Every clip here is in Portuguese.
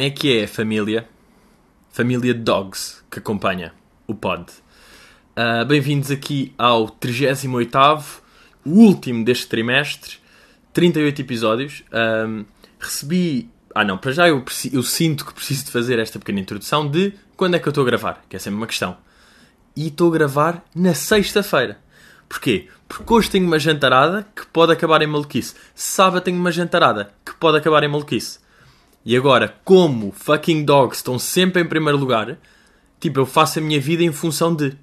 Como é que é, família? Família de dogs que acompanha o pod. Uh, Bem-vindos aqui ao 38 o último deste trimestre. 38 episódios. Um, recebi... Ah não, para já eu, eu sinto que preciso de fazer esta pequena introdução de quando é que eu estou a gravar, que é sempre uma questão. E estou a gravar na sexta-feira. Porquê? Porque hoje tenho uma jantarada que pode acabar em maluquice. Sábado tenho uma jantarada que pode acabar em maluquice. E agora, como fucking dogs estão sempre em primeiro lugar, tipo, eu faço a minha vida em função de.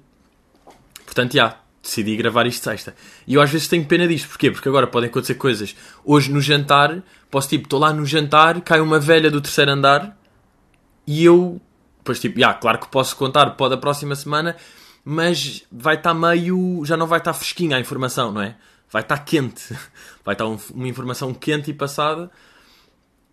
Portanto, já, decidi gravar isto sexta. E eu às vezes tenho pena disto. Porquê? Porque agora podem acontecer coisas. Hoje no jantar, posso tipo, estou lá no jantar, cai uma velha do terceiro andar e eu. Pois tipo, já, claro que posso contar, pode a próxima semana, mas vai estar meio. Já não vai estar fresquinha a informação, não é? Vai estar quente. Vai estar um- uma informação quente e passada.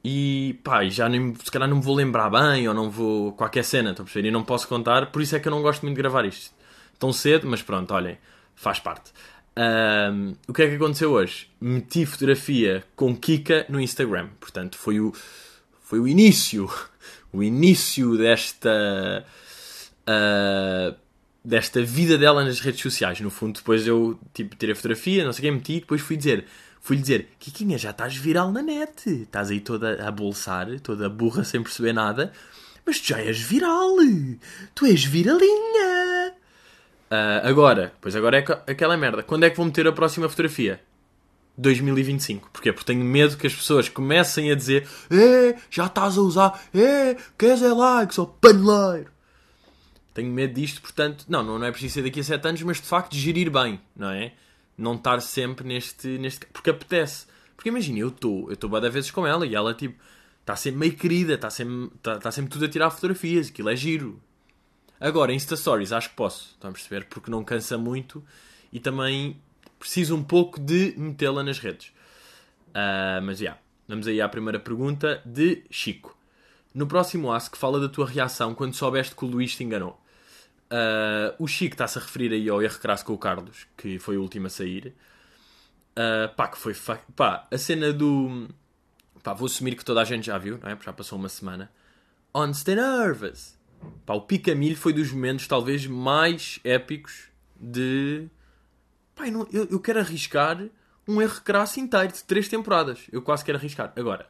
E pá, e já nem, se calhar não me vou lembrar bem ou não vou. qualquer cena, estão a perceber? E não posso contar, por isso é que eu não gosto muito de gravar isto tão cedo, mas pronto, olhem, faz parte. Ahm, o que é que aconteceu hoje? Meti fotografia com Kika no Instagram, portanto foi o, foi o início, o início desta. ah, desta vida dela nas redes sociais. No fundo, depois eu tipo, tirei a fotografia, não sei o que, meti, depois fui dizer, fui dizer, Kikinha, já estás viral na net, estás aí toda a bolsar, toda burra sem perceber nada, mas tu já és viral, tu és viralinha. Ah, agora, pois agora é aquela merda, quando é que vou meter a próxima fotografia? 2025. Porquê? Porque tenho medo que as pessoas comecem a dizer É, já estás a usar, é, queres é likes, ó paneleiro. Tenho medo disto, portanto, não, não é preciso ser daqui a 7 anos, mas de facto gerir bem, não é? Não estar sempre neste. neste porque apetece. Porque imagina, eu estou, eu estou várias vezes com ela e ela, tipo, está sempre meio querida, está sempre, está, está sempre tudo a tirar fotografias, aquilo é giro. Agora, Insta Stories, acho que posso, estão a perceber? Porque não cansa muito e também preciso um pouco de metê-la nas redes. Ah, mas já, vamos aí à primeira pergunta de Chico. No próximo Ask, fala da tua reação quando soubeste que o Luís te enganou. Ah, o Chico está-se a referir aí ao erro crasso com o Carlos, que foi o último a sair. Ah, pá, que foi. fa- Pá, a cena do. Pá, vou assumir que toda a gente já viu, não é? Já passou uma semana. On the nervous. Pá, o Picamilho foi dos momentos talvez mais épicos de. Pá, eu, não- eu- eu quero arriscar um erro crasso inteiro de três temporadas. Eu quase quero arriscar. Agora,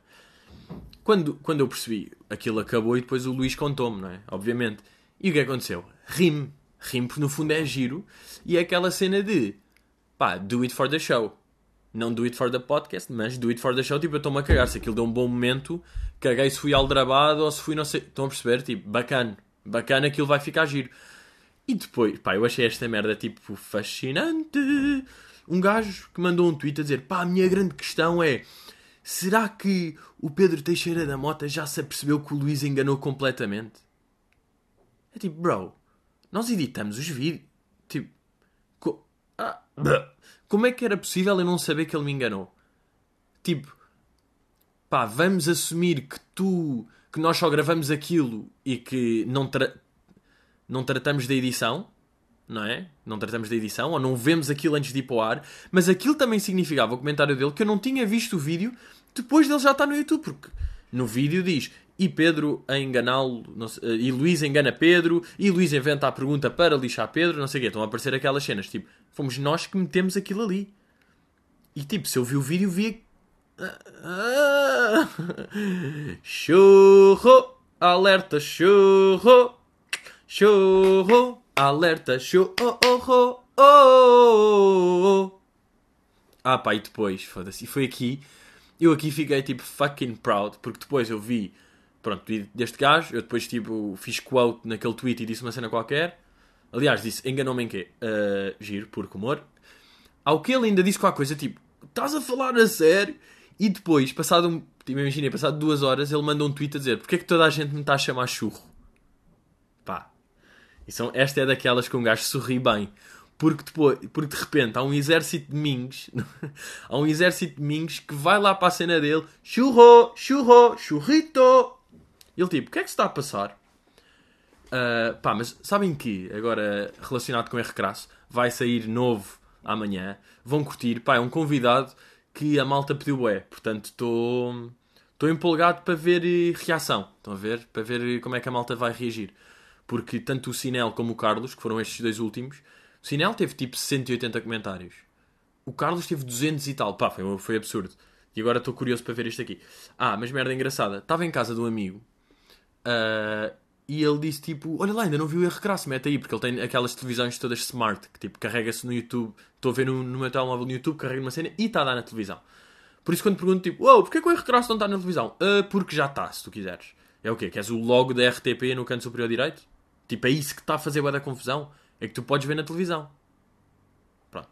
quando, quando eu percebi, aquilo acabou e depois o Luís contou-me, não é? Obviamente. E o que aconteceu? Rime. Rime no fundo é giro. E é aquela cena de pá, do it for the show. Não do it for the podcast, mas do it for the show. Tipo, eu estou-me a cagar. Se aquilo deu um bom momento, caguei se fui aldrabado ou se fui não sei. Estão a perceber? Tipo, bacana. Bacana, aquilo vai ficar giro. E depois, pá, eu achei esta merda tipo fascinante. Um gajo que mandou um tweet a dizer: pá, a minha grande questão é. Será que o Pedro Teixeira da Mota já se apercebeu que o Luís enganou completamente? É tipo, bro, nós editamos os vídeos. Tipo, co- ah, como é que era possível eu não saber que ele me enganou? Tipo, pá, vamos assumir que tu, que nós só gravamos aquilo e que não, tra- não tratamos da edição, não é? Não tratamos da edição, ou não vemos aquilo antes de ir para o ar, mas aquilo também significava, o comentário dele, que eu não tinha visto o vídeo depois dele já estar no YouTube, porque no vídeo diz e Pedro a enganá-lo, sei, e Luís engana Pedro, e Luís inventa a pergunta para lixar Pedro, não sei o quê. Estão a aparecer aquelas cenas, tipo, fomos nós que metemos aquilo ali. E tipo, se eu vi o vídeo, vi. Ah, Churro, alerta, churro, churro, alerta, churro, oh. Ah pá, e depois, foda-se, e foi aqui, eu aqui fiquei tipo fucking proud, porque depois eu vi, pronto, deste gajo, eu depois tipo fiz quote naquele tweet e disse uma cena qualquer, aliás, disse, enganou-me em quê? Ah, giro, por humor. Ao que ele ainda disse qualquer coisa, tipo, estás a falar a sério? E depois, passado um, tipo, imaginei, passado duas horas, ele manda um tweet a dizer, porque é que toda a gente me está a chamar churro? Pá, e são, esta é daquelas que um gajo sorri bem. Porque, depois, porque de repente há um exército de mingos, há um exército de mingos que vai lá para a cena dele, churro, churro, churrito. Ele tipo, o que é que se está a passar? Ah, pá, mas sabem que, agora relacionado com R Crasso, vai sair novo amanhã. Vão curtir, pá, é um convidado que a malta pediu é. Portanto, estou Estou empolgado para ver eh, reação. Estão a ver? Para ver eh, como é que a malta vai reagir. Porque tanto o Sinel como o Carlos, que foram estes dois últimos, o Sinel teve tipo 180 comentários. O Carlos teve 200 e tal. Pá, foi, foi absurdo. E agora estou curioso para ver isto aqui. Ah, mas merda engraçada. Estava em casa de um amigo uh, e ele disse tipo: Olha lá, ainda não viu o erro crasso, mete aí, porque ele tem aquelas televisões todas smart que tipo carrega-se no YouTube. Estou a ver no, no meu telemóvel no YouTube, carrega uma cena e está a dar na televisão. Por isso, quando pergunto tipo: Uou, porquê que o erro crasso não está na televisão? Uh, porque já está, se tu quiseres. É o quê? Queres o logo da RTP no canto superior direito? Tipo, é isso que está a fazer da confusão? É que tu podes ver na televisão. Pronto.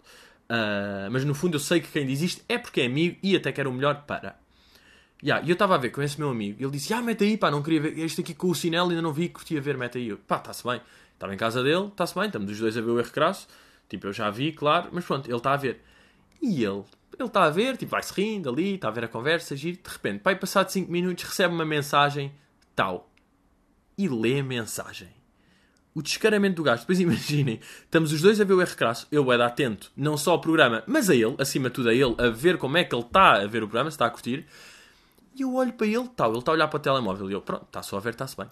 Uh, mas no fundo eu sei que quem diz isto é porque é amigo e até quer o melhor para. Yeah, e eu estava a ver com esse meu amigo ele disse: Ah, mete aí, pá, não queria ver este aqui com o Sinel, ainda não vi, curtia ver, mete aí. Eu, pá, está-se bem. Estava em casa dele, está-se bem, estamos os dois a ver o erro crasso. Tipo, eu já vi, claro, mas pronto, ele está a ver. E ele, ele está a ver, tipo, vai-se rindo ali, está a ver a conversa, giro. De repente, pai, passado 5 minutos, recebe uma mensagem, tal. E lê a mensagem o descaramento do gajo. Depois imaginem, estamos os dois a ver o R crasso, eu é atento, não só ao programa, mas a ele, acima de tudo a ele, a ver como é que ele está a ver o programa, se está a curtir. E eu olho para ele, tal, ele está a olhar para o telemóvel e eu, pronto, está só a ver, está-se bem.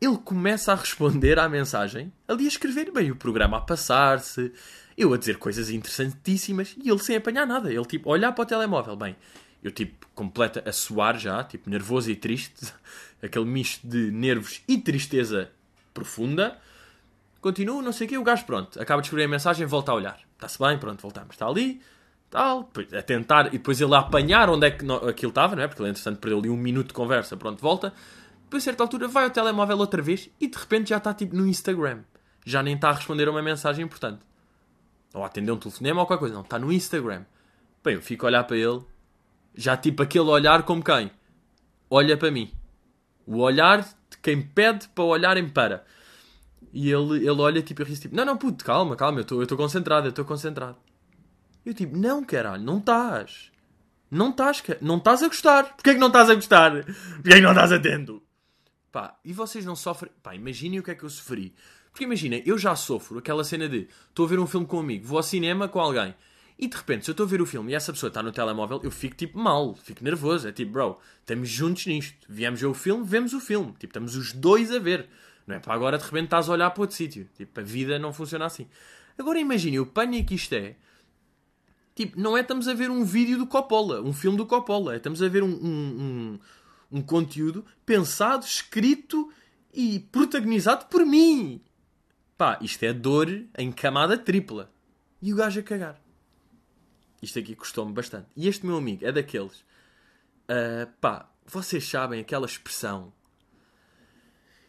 Ele começa a responder à mensagem, ali a escrever, bem, o programa a passar-se, eu a dizer coisas interessantíssimas e ele sem apanhar nada. Ele, tipo, olhar para o telemóvel, bem, eu, tipo, completa a suar já, tipo, nervoso e triste, aquele misto de nervos e tristeza profunda continuo, não sei o quê, o gajo, pronto, acaba de escrever a mensagem, volta a olhar. Está-se bem, pronto, voltamos. Está ali, tal, a tentar, e depois ele a apanhar onde é que aquilo estava, não é? Porque ele, entretanto, perdeu ali um minuto de conversa, pronto, volta. Depois, a certa altura, vai ao telemóvel outra vez e de repente já está, tipo, no Instagram. Já nem está a responder a uma mensagem importante. Ou a atender um telefonema ou qualquer coisa. Não, está no Instagram. Bem, eu fico a olhar para ele, já tipo aquele olhar como quem? Olha para mim. O olhar de quem pede para olharem para. E ele, ele olha tipo e diz tipo, não, não, puto, calma, calma, eu estou concentrado, eu estou concentrado. Eu tipo, não, caralho, não estás. Não estás, não estás a gostar. Porquê é que não estás a gostar? Porquê é que não estás atento? Pá, e vocês não sofrem... Pá, imaginem o que é que eu sofri. Porque imaginem, eu já sofro aquela cena de estou a ver um filme com um amigo, vou ao cinema com alguém e de repente, se eu estou a ver o filme e essa pessoa está no telemóvel, eu fico tipo mal, fico nervoso. É tipo, bro, estamos juntos nisto. Viemos ver o filme, vemos o filme. Tipo, estamos os dois a ver. Não é para agora de repente estás a olhar para outro sítio. Tipo, a vida não funciona assim. Agora imagine o pânico que isto é. Tipo, não é estamos a ver um vídeo do Coppola, um filme do Coppola. É estamos a ver um, um, um, um conteúdo pensado, escrito e protagonizado por mim. Pá, isto é dor em camada tripla. E o gajo a cagar. Isto aqui custou-me bastante. E este meu amigo é daqueles. Uh, pá, vocês sabem aquela expressão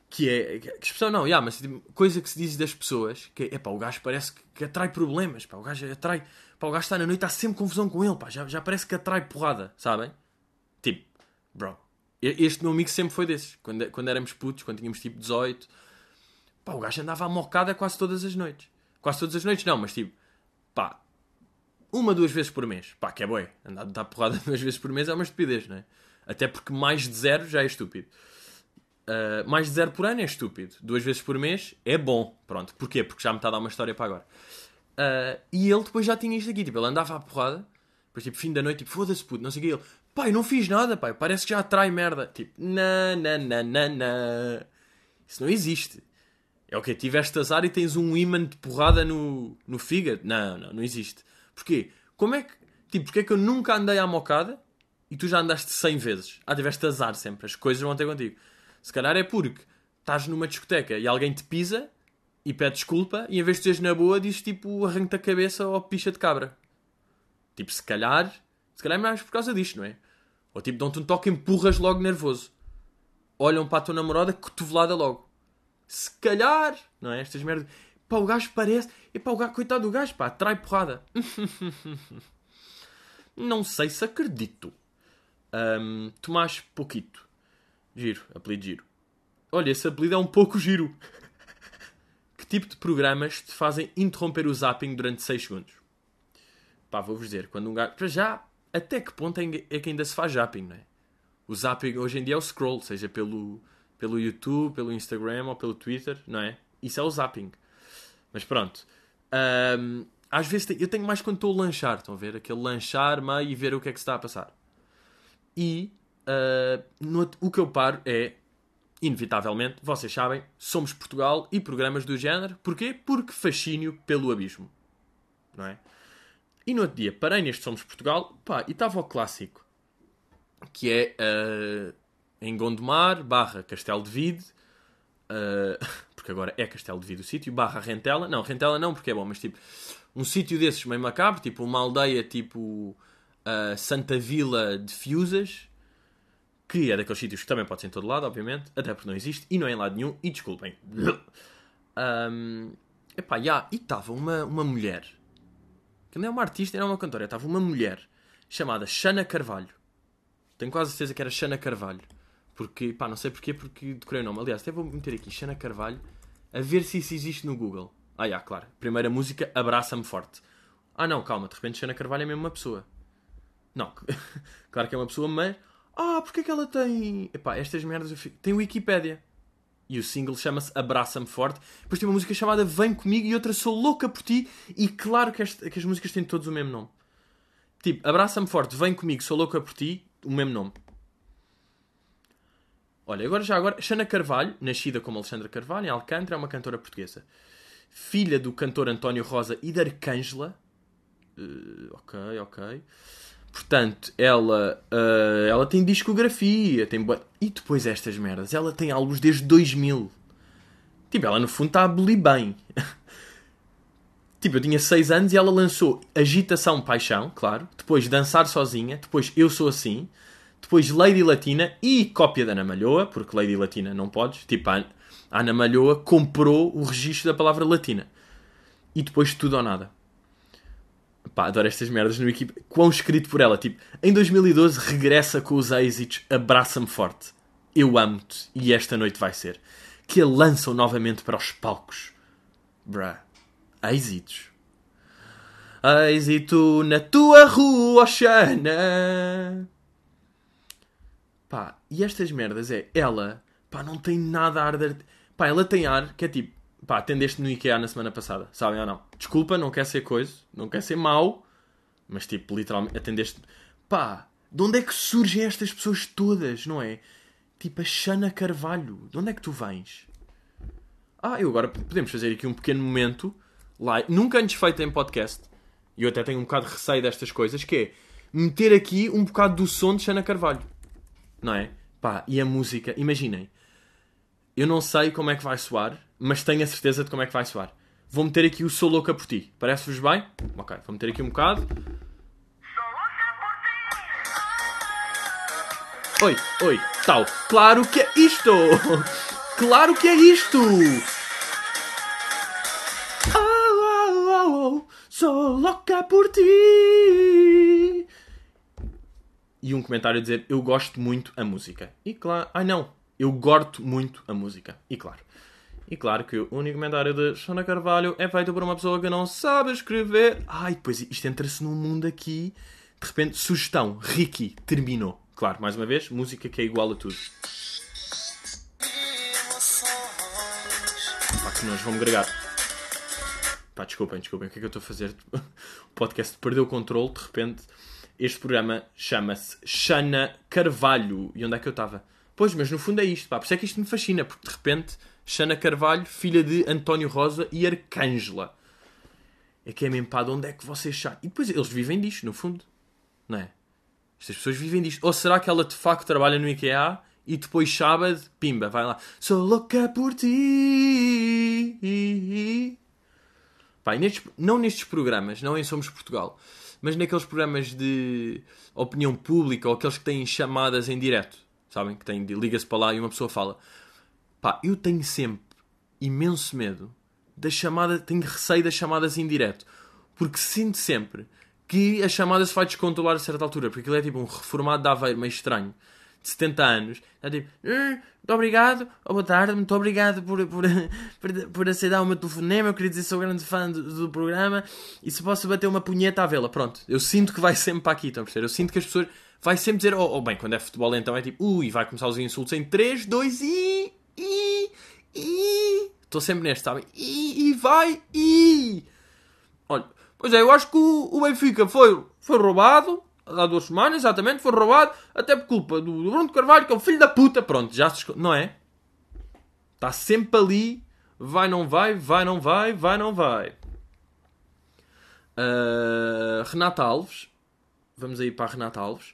que é. Que expressão não, yeah, mas tipo, coisa que se diz das pessoas que é pá, o gajo parece que, que, atrai problemas, pá, o gajo atrai. Pá, o gajo está na noite, há sempre confusão com ele, pá, já, já parece que atrai porrada, sabem? Tipo, bro, este meu amigo sempre foi desses, quando, quando éramos putos, quando tínhamos tipo 18, pá, o gajo andava à mocada quase todas as noites. Quase todas as noites, não, mas tipo, pá, uma, duas vezes por mês, pá, que é boi, andar a porrada duas vezes por mês é uma estupidez, não é? Até porque mais de zero já é estúpido. Uh, mais de zero por ano é estúpido. Duas vezes por mês é bom. Pronto. Porquê? Porque já me está a dar uma história para agora. Uh, e ele depois já tinha isto aqui. Tipo, ele andava à porrada. Depois, tipo, fim da noite, tipo, foda-se puto, não sei o que. Ele, pai, não fiz nada, pai. Parece que já atrai merda. Tipo, não, não, não, não, não. Isso não existe. É o okay, que Tiveste azar e tens um imã de porrada no, no fígado? Não, não, não existe. Porquê? Como é que. Tipo, porque é que eu nunca andei à mocada e tu já andaste 100 vezes? Ah, tiveste azar sempre. As coisas vão ter contigo. Se calhar é porque estás numa discoteca e alguém te pisa e pede desculpa e em vez de seres na boa diz tipo arranca-te a cabeça ou picha de cabra. Tipo, se calhar, se calhar é mais por causa disto, não é? Ou tipo, dão-te um toque empurras logo nervoso. Olham para a tua namorada, cotovelada logo. Se calhar, não é? Estas merdas. Pá, o gajo parece. E pá, o gajo, coitado do gajo, pá, trai porrada. não sei se acredito. Um, Tomás Pouquito. Giro, apelido giro. Olha, esse apelido é um pouco giro. que tipo de programas te fazem interromper o zapping durante 6 segundos? Pá, vou-vos dizer, quando um gajo. Para já, até que ponto é, é que ainda se faz zapping, não é? O zapping hoje em dia é o scroll, seja pelo, pelo YouTube, pelo Instagram ou pelo Twitter, não é? Isso é o zapping. Mas pronto. Um, às vezes eu tenho mais quando estou a lanchar, estão a ver? Aquele lanchar meio e ver o que é que se está a passar. E uh, no, o que eu paro é, inevitavelmente, vocês sabem, somos Portugal e programas do género. Porquê? Porque fascínio pelo abismo. Não é? E no outro dia parei neste Somos Portugal pá, e estava o clássico, que é uh, em Gondomar, barra Castelo de Vide, uh, porque agora é Castelo de Vide o sítio, barra Rentela. Não, Rentela não, porque é bom, mas tipo, um sítio desses meio macabro, tipo uma aldeia tipo uh, Santa Vila de Fiusas, que é daqueles sítios que também pode ser em todo lado, obviamente, até porque não existe e não é em lado nenhum, e desculpem. Um, epá, yeah, e estava uma, uma mulher que não é uma artista, era uma cantora. Estava uma mulher chamada Shana Carvalho. Tenho quase certeza que era Shana Carvalho. Porque, pá, não sei porquê, porque decorei o nome. Aliás, até vou meter aqui Shana Carvalho a ver se isso existe no Google. Ah, já, claro. Primeira música, Abraça-me Forte. Ah, não, calma, de repente Shana Carvalho é mesmo uma pessoa. Não, claro que é uma pessoa, mas. Ah, porque é que ela tem. Epá, estas merdas eu fico... Tem Wikipédia. E o single chama-se Abraça-me Forte. Depois tem uma música chamada Vem Comigo e outra Sou Louca por Ti. E claro que, este, que as músicas têm todos o mesmo nome. Tipo, Abraça-me Forte, Vem Comigo, Sou Louca por Ti, o mesmo nome. Olha, agora já agora, Xana Carvalho, nascida como Alexandra Carvalho, em Alcântara, é uma cantora portuguesa. Filha do cantor António Rosa e da Arcângela. Uh, ok, ok. Portanto, ela, uh, ela tem discografia, tem e depois estas merdas, ela tem álbuns desde 2000. Tipo, ela no fundo está a abolir bem. tipo, eu tinha 6 anos e ela lançou Agitação Paixão, claro. Depois Dançar Sozinha. Depois Eu Sou Assim. Depois Lady Latina e cópia da Ana Malhoa, porque Lady Latina não podes. Tipo, a Ana Malhoa comprou o registro da palavra latina. E depois Tudo ou Nada. Pá, adoro estas merdas no equipe. Quão escrito por ela. Tipo, em 2012 regressa com os êxitos Abraça-me Forte. Eu amo-te e esta noite vai ser. Que a lançam novamente para os palcos. Bruh. Êxitos. Êxito na tua rua, Oxana. Pá, e estas merdas é. Ela, pá, não tem nada a arder. Pá, ela tem ar que é tipo pá, atendeste no IKEA na semana passada, sabem ou não? Desculpa, não quer ser coisa, não quer ser mau, mas tipo, literalmente, atendeste. Pá, de onde é que surgem estas pessoas todas, não é? Tipo, a Xana Carvalho, de onde é que tu vens? Ah, eu agora podemos fazer aqui um pequeno momento, lá, nunca antes feito em podcast, e eu até tenho um bocado de receio destas coisas, que é meter aqui um bocado do som de Xana Carvalho, não é? Pá, e a música, imaginem, eu não sei como é que vai soar, mas tenho a certeza de como é que vai soar. Vou meter aqui o Sou Louca por Ti. Parece-vos bem? Ok, vou meter aqui um bocado. Oi, oi, tal. Claro que é isto! Claro que é isto! Oh, oh, oh, sou louca por ti! E um comentário a dizer: Eu gosto muito a música. E claro, ai não, eu gosto muito a música. E claro. E claro que o único comentário de Shona Carvalho é feito por uma pessoa que não sabe escrever. Ai, pois isto entra-se num mundo aqui. De repente, sugestão. Ricky, terminou. Claro, mais uma vez, música que é igual a tudo. Pá, que nós vamos gregar. Pá, desculpem, desculpem. O que é que eu estou a fazer? O podcast perdeu o controle. De repente, este programa chama-se Shana Carvalho. E onde é que eu estava? Pois, mas no fundo é isto, pá. Por isso é que isto me fascina, porque de repente, Xana Carvalho, filha de António Rosa e Arcângela. É que é mesmo, pá, de onde é que vocês sabem? E depois eles vivem disto, no fundo. Não é? Estas pessoas vivem disto. Ou será que ela de facto trabalha no IKEA e depois sábado, pimba, vai lá. Sou louca por ti. Pá, nestes, não nestes programas, não em Somos Portugal, mas naqueles programas de opinião pública ou aqueles que têm chamadas em direto sabem? Que tem, liga-se para lá e uma pessoa fala. Pá, eu tenho sempre imenso medo da chamada, tenho receio das chamadas em direto, porque sinto sempre que a chamada se vai descontrolar a certa altura, porque ele é tipo um reformado de Aveiro meio estranho, de 70 anos, está tipo, hum, muito obrigado, oh, boa tarde, muito obrigado por, por, por, por aceitar o meu telefonema, eu queria dizer sou grande fã do, do, programa, e se posso bater uma punheta à vela, pronto, eu sinto que vai sempre para aqui, estão a perceber? Eu sinto que as pessoas vai sempre dizer, ou oh, oh, bem, quando é futebol então é tipo, ui, vai começar os insultos em 3, 2 e. e. Estou sempre neste, sabem? E, e vai, e. Olha, pois é, eu acho que o, o Benfica foi, foi roubado, há duas semanas, exatamente, foi roubado, até por culpa do, do Bruno Carvalho, que é o filho da puta. Pronto, já se. Não é? Está sempre ali, vai, não vai, vai, não vai, vai, não vai. Uh, Renata Alves, vamos aí para a Renata Alves.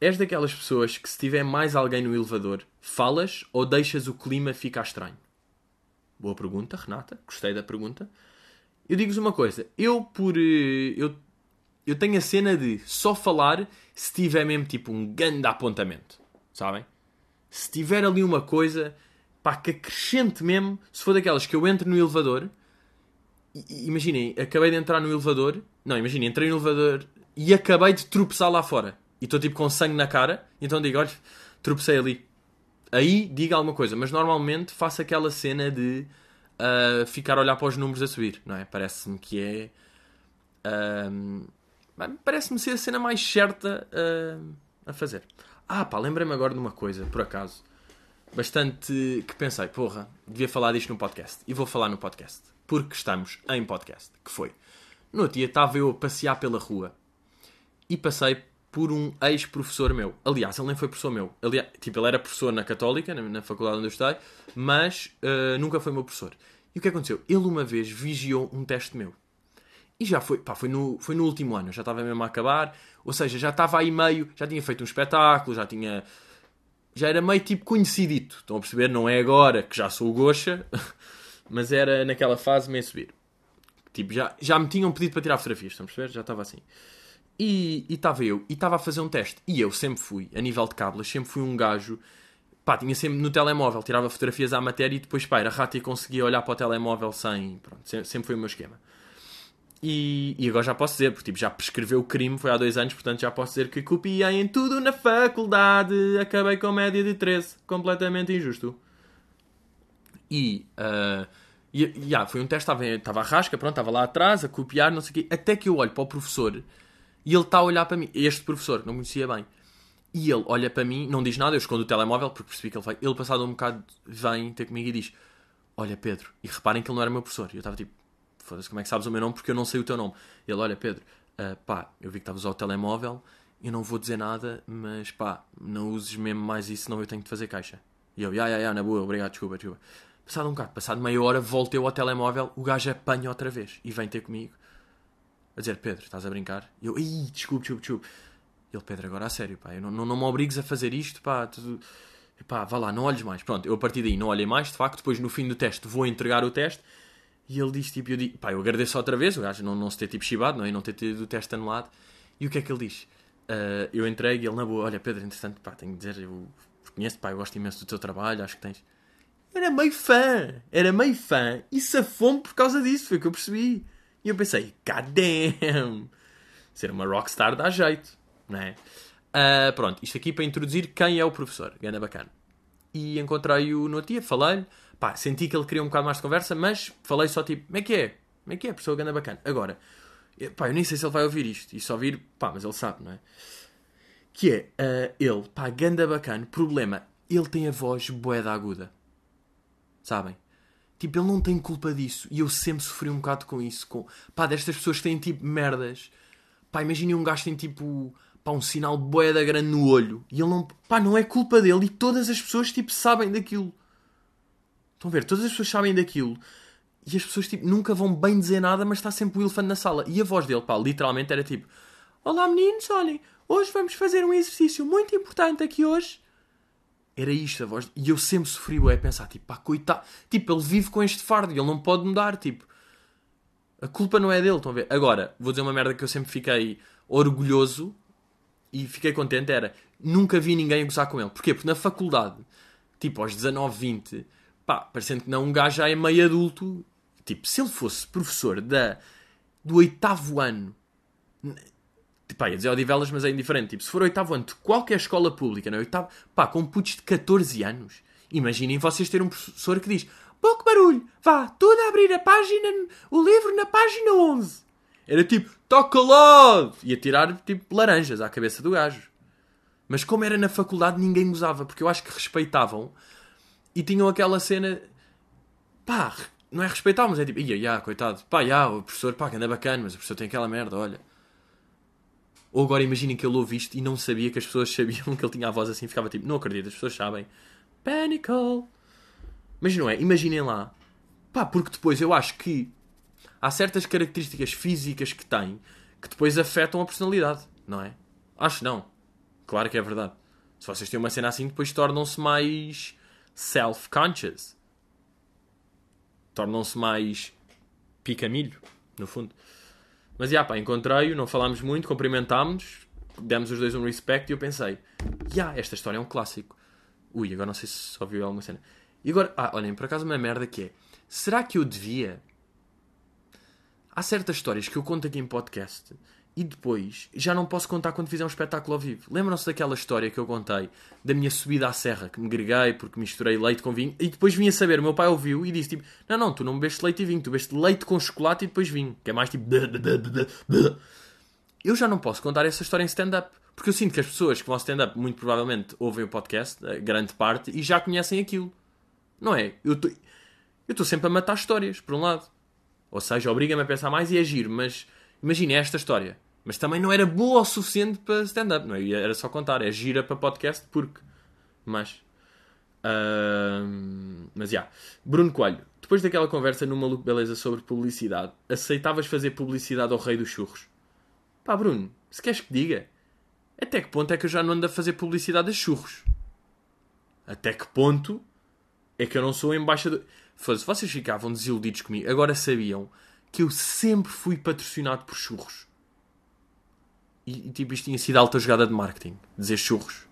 És daquelas pessoas que se tiver mais alguém no elevador, falas ou deixas o clima ficar estranho? Boa pergunta, Renata. Gostei da pergunta. Eu digo-vos uma coisa. Eu, por. eh, Eu, eu tenho a cena de só falar se tiver mesmo tipo um grande apontamento. Sabem? Se tiver ali uma coisa. Pá, que acrescente mesmo. Se for daquelas que eu entro no elevador. Imaginem, acabei de entrar no elevador. Não, imaginem, entrei no elevador e acabei de tropeçar lá fora. E estou tipo com sangue na cara. Então digo, olha, tropecei ali aí diga alguma coisa, mas normalmente faço aquela cena de ah, ficar a olhar para os números a subir, não é? Parece-me que é. bem, Parece-me ser a cena mais certa ah, a fazer. Ah, pá, lembrei-me agora de uma coisa, por acaso, bastante que pensei, porra, devia falar disto no podcast. E vou falar no podcast, porque estamos em podcast. Que foi? No dia estava eu a passear pela rua e passei por um ex-professor meu. Aliás, ele nem foi professor meu. Aliás, tipo, ele era professor na Católica, na, na faculdade onde eu estudei, mas ah, nunca foi meu professor. E o que aconteceu? Ele uma vez vigiou um teste meu. E já foi, pá, foi no, foi no último ano, já estava mesmo a acabar, ou seja, já estava aí meio, já tinha feito um espetáculo, já tinha. Já era meio tipo conhecidito. Estão a perceber? Não é agora que já sou o Gocha, mas era naquela fase meio subir. Tipo, já, já me tinham pedido para tirar fotografias, estão a perceber? Já estava assim. E estava eu, e estava a fazer um teste. E eu sempre fui, a nível de cábulas, sempre fui um gajo. Pá, tinha sempre no telemóvel, tirava fotografias à matéria e depois, pá, era rato e conseguia olhar para o telemóvel sem. Pronto, sempre, foi o meu esquema. E, e agora já posso dizer, porque tipo, já prescreveu o crime, foi há dois anos, portanto já posso dizer que copiei em tudo na faculdade, acabei com média de 13. Completamente injusto. E, ah, e, e, ah, foi um teste, estava, estava à rasca, pronto, estava lá atrás a copiar, não sei o quê, até que eu olho para o professor e ele está a olhar para mim, este professor, não conhecia bem. E ele olha para mim, não diz nada, eu escondo o telemóvel porque percebi que ele vai. Ele, passado um bocado, vem ter comigo e diz: Olha, Pedro, e reparem que ele não era meu professor. E eu estava tipo: Foda-se, como é que sabes o meu nome? Porque eu não sei o teu nome. Ele: Olha, Pedro, ah, pá, eu vi que estavas a usar o telemóvel, eu não vou dizer nada, mas pá, não uses mesmo mais isso, senão eu tenho de fazer caixa. E eu: Ya, ya, ya, na boa, obrigado, desculpa, desculpa. Passado um bocado, passado meia hora, volto eu ao telemóvel, o gajo apanha outra vez e vem ter comigo a dizer: Pedro, estás a brincar? E eu: Ih, desculpe, desculpe, desculpe. Ele, Pedro, agora a sério, pá, eu não, não, não me obrigues a fazer isto, pá, tu, pá, vá lá, não olhes mais. Pronto, eu a partir daí não olhei mais, de facto, depois no fim do teste vou entregar o teste e ele diz, tipo, eu digo, pá, eu agradeço outra vez, o gajo não, não se ter, tipo, chibado, não é? E não ter tido o teste anulado. E o que é que ele diz? Ah, eu entrego e ele, na boa, olha, Pedro, entretanto, pá, tenho de dizer, eu conheço, pá, eu gosto imenso do teu trabalho, acho que tens... Era meio fã, era meio fã, e safou-me por causa disso, foi o que eu percebi. E eu pensei, god damn, ser uma rockstar dá jeito, não é? Ah, pronto, isto aqui para introduzir quem é o professor, ganda bacana. E encontrei-o no dia, falei-lhe, pá, senti que ele queria um bocado mais de conversa, mas falei só tipo, como é que é? Como é que é, professor ganda bacana? Agora, pá, eu nem sei se ele vai ouvir isto, e se ouvir, pá, mas ele sabe, não é? Que é, ah, ele, pá, ganda bacana, problema, ele tem a voz boeda aguda. Sabem? Tipo, ele não tem culpa disso. E eu sempre sofri um bocado com isso. Com... Pá, destas pessoas que têm tipo merdas. Pá, imaginem um gajo que tem tipo. Pá, um sinal de boeda grande no olho. E ele não. Pá, não é culpa dele. E todas as pessoas tipo sabem daquilo. Estão a ver? Todas as pessoas sabem daquilo. E as pessoas tipo nunca vão bem dizer nada, mas está sempre o elefante na sala. E a voz dele, pá, literalmente era tipo: Olá meninos, olhem, hoje vamos fazer um exercício muito importante aqui hoje. Era isto a voz. E eu sempre sofri é pensar, tipo, pá, coitado. Tipo, ele vive com este fardo e ele não pode mudar, tipo. A culpa não é dele, estão a ver? Agora, vou dizer uma merda que eu sempre fiquei orgulhoso e fiquei contente, era, nunca vi ninguém gozar com ele. Porquê? Porque na faculdade, tipo, aos 19, 20, pá, parecendo que não, um gajo já é meio adulto. Tipo, se ele fosse professor da, do oitavo ano, Pá, ia dizer Odivelas, mas é indiferente. Tipo, se for oitavo ano de qualquer escola pública, não é? Oitavo, pá, com putos de 14 anos, imaginem vocês ter um professor que diz: pouco barulho, vá, tudo a abrir a página, o livro na página 11. Era tipo, toca lá! Ia tirar, tipo, laranjas à cabeça do gajo. Mas como era na faculdade, ninguém gozava, porque eu acho que respeitavam e tinham aquela cena. Pá, não é respeitar, mas é tipo, ia, ia, coitado, pá, ia, o professor, pá, que anda bacana, mas o professor tem aquela merda, olha. Ou agora imaginem que ele ouve isto e não sabia que as pessoas sabiam que ele tinha a voz assim, ficava tipo, não acredito, as pessoas sabem. Panical. Mas não é, imaginem lá. Pá, porque depois eu acho que há certas características físicas que tem que depois afetam a personalidade, não é? Acho não. Claro que é verdade. Se vocês têm uma cena assim, depois tornam-se mais self-conscious. Tornam-se mais pica-milho, no fundo. Mas, já, pá, encontrei-o, não falámos muito, cumprimentámos, demos os dois um respect e eu pensei, já, esta história é um clássico. Ui, agora não sei se ouviu alguma cena. E agora, ah, olhem, por acaso uma merda que é, será que eu devia... Há certas histórias que eu conto aqui em podcast e depois já não posso contar quando fizer um espetáculo ao vivo. Lembram-se daquela história que eu contei da minha subida à serra, que me greguei porque misturei leite com vinho e depois vinha saber, o meu pai ouviu e disse tipo: Não, não, tu não bebeste leite e vinho, tu bebeste leite com chocolate e depois vinho, que é mais tipo. Eu já não posso contar essa história em stand-up porque eu sinto que as pessoas que vão stand-up muito provavelmente ouvem o podcast, grande parte, e já conhecem aquilo, não é? Eu estou sempre a matar histórias, por um lado, ou seja, obriga-me a pensar mais e agir, mas imagine esta história mas também não era boa o suficiente para stand-up, não é? Era só contar, é gira para podcast porque. Mas. Uh, mas já. Yeah. Bruno Coelho, depois daquela conversa no Maluco Beleza sobre publicidade, aceitavas fazer publicidade ao rei dos churros? Pá, Bruno, se queres que diga, até que ponto é que eu já não ando a fazer publicidade a churros? Até que ponto é que eu não sou embaixador. Se vocês ficavam desiludidos comigo, agora sabiam que eu sempre fui patrocinado por churros. E, tipo, isto tinha sido alta jogada de marketing. Dizer churros.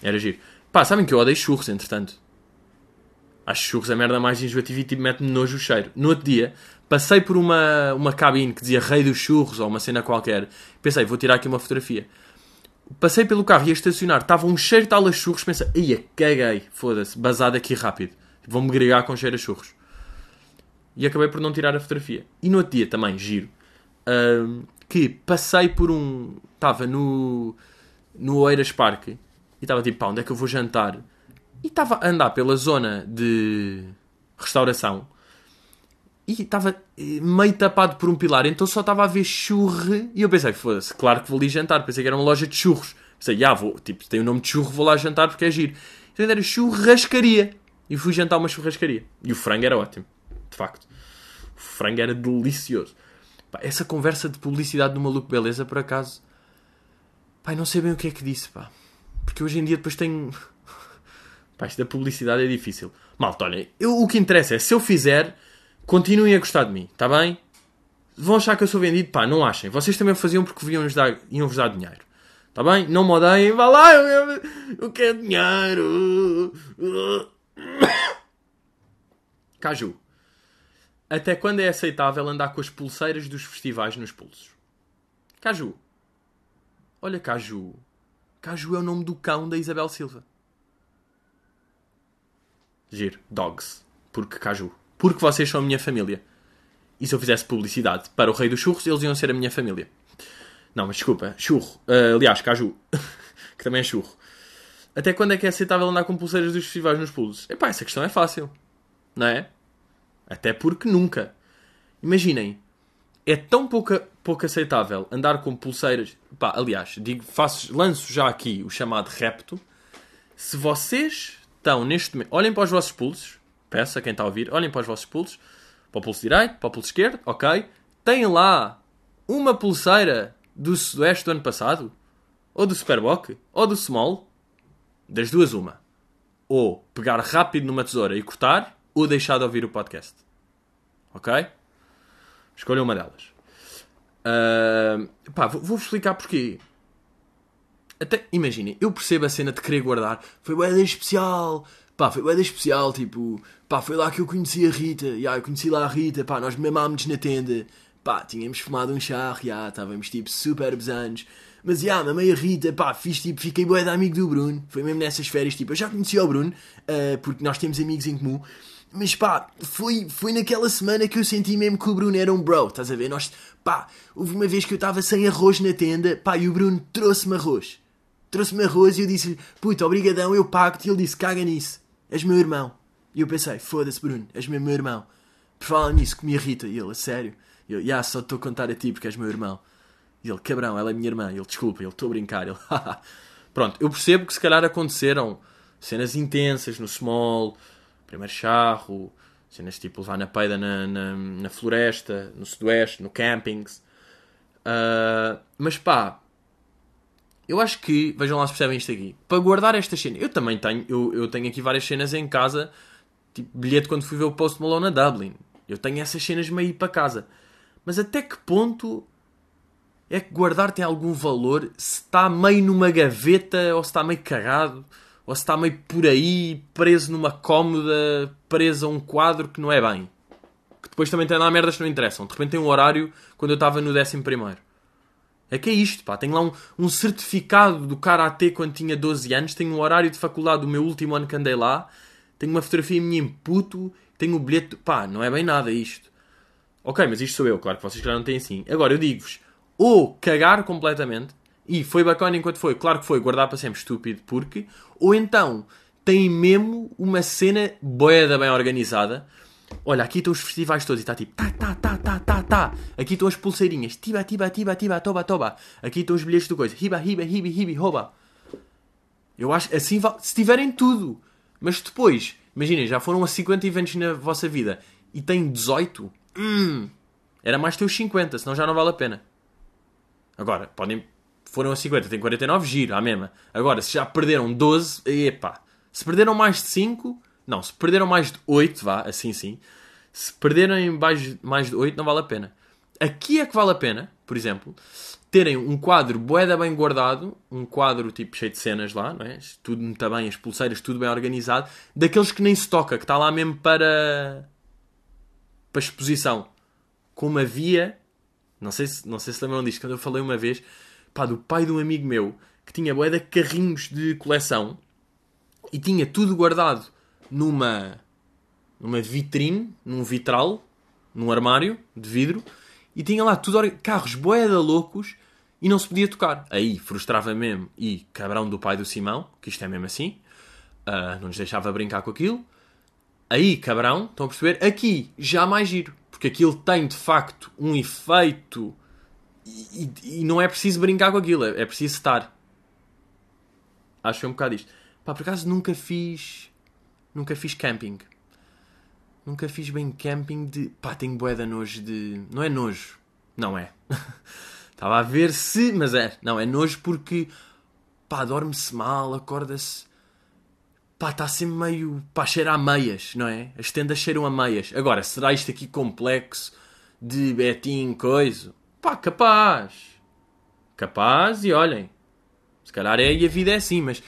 Era giro. Pá, sabem que eu odeio churros, entretanto. Acho churros a merda mais enjoativa e tipo, mete-me nojo o cheiro. No outro dia, passei por uma, uma cabine que dizia Rei dos Churros ou uma cena qualquer. Pensei, vou tirar aqui uma fotografia. Passei pelo carro e ia estacionar. Estava um cheiro tal a churros. Pensei, ia, caguei. Foda-se, basado aqui rápido. Vão-me gregar com cheiro a churros. E acabei por não tirar a fotografia. E no outro dia também, giro que passei por um. Estava no. no Oeiras Parque e estava tipo, pá, onde é que eu vou jantar? E estava a andar pela zona de restauração e estava eh, meio tapado por um pilar, então só estava a ver churro. E eu pensei, foda-se, claro que vou ali jantar. Pensei que era uma loja de churros. Pensei, já vou, tipo, tem o nome de churro, vou lá jantar porque é giro. Então era churrascaria. E fui jantar uma churrascaria. E o frango era ótimo, de facto. O frango era delicioso. Pá, essa conversa de publicidade do maluco beleza, por acaso. Pai, não sei bem o que é que disse, pá. Porque hoje em dia depois tenho. Pá, isto da publicidade é difícil. Malta, olhem, eu, o que interessa é se eu fizer, continuem a gostar de mim, está bem? Vão achar que eu sou vendido? Pá, não achem. Vocês também faziam porque iam-vos dar, iam dar dinheiro. Está bem? Não me odeiem. Vá lá, eu, eu quero dinheiro. Caju. Até quando é aceitável andar com as pulseiras dos festivais nos pulsos? Caju. Olha, Caju. Caju é o nome do cão da Isabel Silva. Giro. Dogs. Porque Caju. Porque vocês são a minha família. E se eu fizesse publicidade para o Rei dos Churros, eles iam ser a minha família. Não, mas desculpa. Churro. Uh, aliás, Caju. que também é churro. Até quando é que é aceitável andar com pulseiras dos festivais nos pulsos? Epá, essa questão é fácil. Não é? Até porque nunca. Imaginem, é tão pouca, pouco aceitável andar com pulseiras. Pá, aliás, digo, faço, lanço já aqui o chamado repto. Se vocês estão neste momento. Olhem para os vossos pulsos. Peça quem está a ouvir, olhem para os vossos pulsos. Para o pulso direito, para o pulso esquerdo, ok. Têm lá uma pulseira do Sudoeste do ano passado? Ou do Superboc? Ou do Small? Das duas, uma. Ou pegar rápido numa tesoura e cortar, ou deixar de ouvir o podcast. Ok? Escolha uma delas. Uh, pá, vou-vos explicar porquê. Até, imaginem, eu percebo a cena de querer guardar. Foi bué especial. Pá, foi bué especial. Tipo, pá, foi lá que eu conheci a Rita. Já, eu conheci lá a Rita. Pá, nós mamámos na tenda. Pá, tínhamos fumado um charro. Já, estávamos tipo super besanos. Mas já, mamei a Rita. Pá, fiz tipo, fiquei bué amigo do Bruno. Foi mesmo nessas férias. Tipo, eu já conheci o Bruno. Uh, porque nós temos amigos em comum. Mas pá, foi, foi naquela semana que eu senti mesmo que o Bruno era um bro, estás a ver? Nós, pá, houve uma vez que eu estava sem arroz na tenda, pá, e o Bruno trouxe-me arroz. Trouxe-me arroz e eu disse-lhe, puto, obrigadão, eu pago-te. E ele disse, caga nisso, és meu irmão. E eu pensei, foda-se, Bruno, és mesmo meu irmão. Por falar nisso, que me irrita. E ele, a sério? E eu, só estou a contar a ti porque és meu irmão. E ele, cabrão, ela é minha irmã. Ele, desculpa, ele, estou a brincar. Ele, Pronto, eu percebo que se calhar aconteceram cenas intensas no small, primeiro charro, cenas tipo levar na peida na, na, na floresta, no sudoeste, no campings. Uh, mas pá, eu acho que, vejam lá se percebem isto aqui, para guardar estas cenas, eu também tenho, eu, eu tenho aqui várias cenas em casa, tipo bilhete quando fui ver o Post Malone na Dublin. Eu tenho essas cenas meio para casa. Mas até que ponto é que guardar tem algum valor se está meio numa gaveta ou se está meio cagado? Ou se está meio por aí, preso numa cómoda, preso a um quadro que não é bem. Que depois também tem lá merdas que não interessam. De repente tem um horário quando eu estava no décimo primeiro. É que é isto, pá. Tenho lá um, um certificado do Karate quando tinha 12 anos, tenho um horário de faculdade do meu último ano que andei lá, tenho uma fotografia minha em puto, tenho o bilhete. Pá, não é bem nada isto. Ok, mas isto sou eu, claro que vocês já não têm assim. Agora eu digo-vos, ou cagar completamente, e foi bacana enquanto foi, claro que foi, guardar para sempre estúpido, porque. Ou então tem mesmo uma cena boeda bem organizada. Olha, aqui estão os festivais todos e está tipo tá, tá, tá, tá, tá, tá. Aqui estão as pulseirinhas, tiba, tiba, tiba, tiba, toba, toba. Aqui estão os bilhetes do coisa, hiba, hiba, hibi, hibi, hoba. Eu acho assim, se tiverem tudo. Mas depois, imaginem, já foram a 50 eventos na vossa vida e têm 18, hum, era mais ter os 50, senão já não vale a pena. Agora, podem foram a 50, tem 49, giro, à mesma. Agora, se já perderam 12, epá. Se perderam mais de 5, não, se perderam mais de 8, vá, assim sim. Se perderem mais, mais de 8, não vale a pena. Aqui é que vale a pena, por exemplo, terem um quadro boeda bem guardado, um quadro tipo cheio de cenas lá, não é? Tudo muito bem, as pulseiras, tudo bem organizado, daqueles que nem se toca, que está lá mesmo para, para exposição. Como havia, não sei se, não sei se lembram disto, quando eu falei uma vez, pá, do pai de um amigo meu que tinha de carrinhos de coleção e tinha tudo guardado numa numa vitrine, num vitral, num armário de vidro e tinha lá tudo carros de loucos e não se podia tocar. Aí frustrava mesmo e cabrão do pai do Simão, que isto é mesmo assim, uh, não nos deixava brincar com aquilo. Aí, cabrão, estão a perceber? Aqui, já mais giro. Porque aquilo tem de facto um efeito e, e, não é preciso brincar com aquilo, é, é preciso estar. Acho que é um bocado isto. Pá, por acaso nunca fiz. Nunca fiz camping. Nunca fiz bem camping de. Pá, tenho boeda nojo de. Não é nojo. Não é. Estava a ver se. Mas é. Não, é nojo porque. Pá, dorme-se mal, acorda-se. Pá, está sempre meio. Pá, cheira a meias, não é? As tendas cheiram a meias. Agora, será isto aqui complexo de betinho, coisa? Pá, capaz. Capaz e olhem. Se calhar é e a vida é assim, mas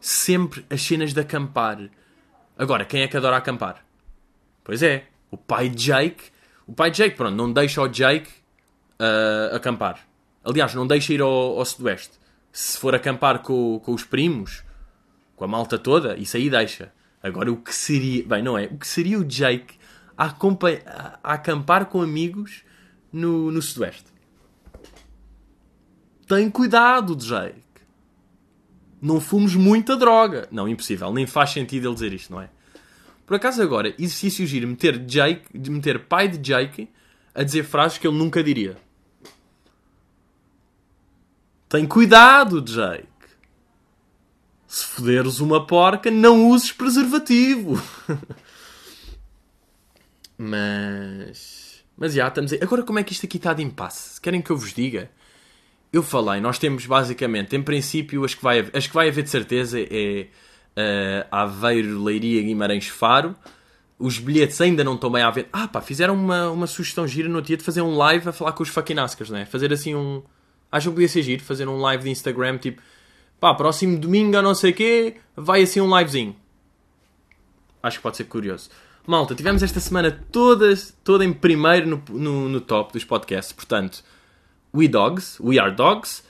sempre as cenas de acampar. Agora, quem é que adora acampar? Pois é, o pai de Jake. O pai de Jake, pronto, não deixa o Jake uh, acampar. Aliás, não deixa ir ao, ao Sudoeste. Se for acampar com, com os primos, com a malta toda, isso aí deixa. Agora, o que seria. Bem, não é? O que seria o Jake a, a, a acampar com amigos no, no Sudoeste? Tem cuidado, Jake. Não fumes muita droga. Não, impossível. Nem faz sentido ele dizer isto, não é? Por acaso agora, exercício giro meter Jake, meter pai de Jake a dizer frases que ele nunca diria. Tem cuidado, Jake. Se foderes uma porca, não uses preservativo. mas. Mas já, estamos aí. Agora, como é que isto aqui está de impasse? Querem que eu vos diga? Eu falei, nós temos basicamente, em princípio, as que vai, as que vai haver de certeza é uh, Aveiro, Leiria, Guimarães, Faro. Os bilhetes ainda não estão bem à venda. Ah, pá, fizeram uma, uma sugestão gira no dia de fazer um live a falar com os fucking Ascars, né? Fazer assim um. Acho que podia ser giro, fazer um live de Instagram, tipo, pá, próximo domingo a não sei quê, vai assim um livezinho. Acho que pode ser curioso. Malta, tivemos esta semana toda, toda em primeiro no, no, no top dos podcasts, portanto We Dogs, We Are Dogs,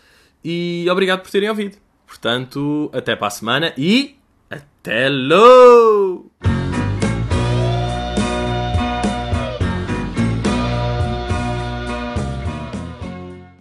e obrigado por terem ouvido. Portanto, até para a semana e até logo!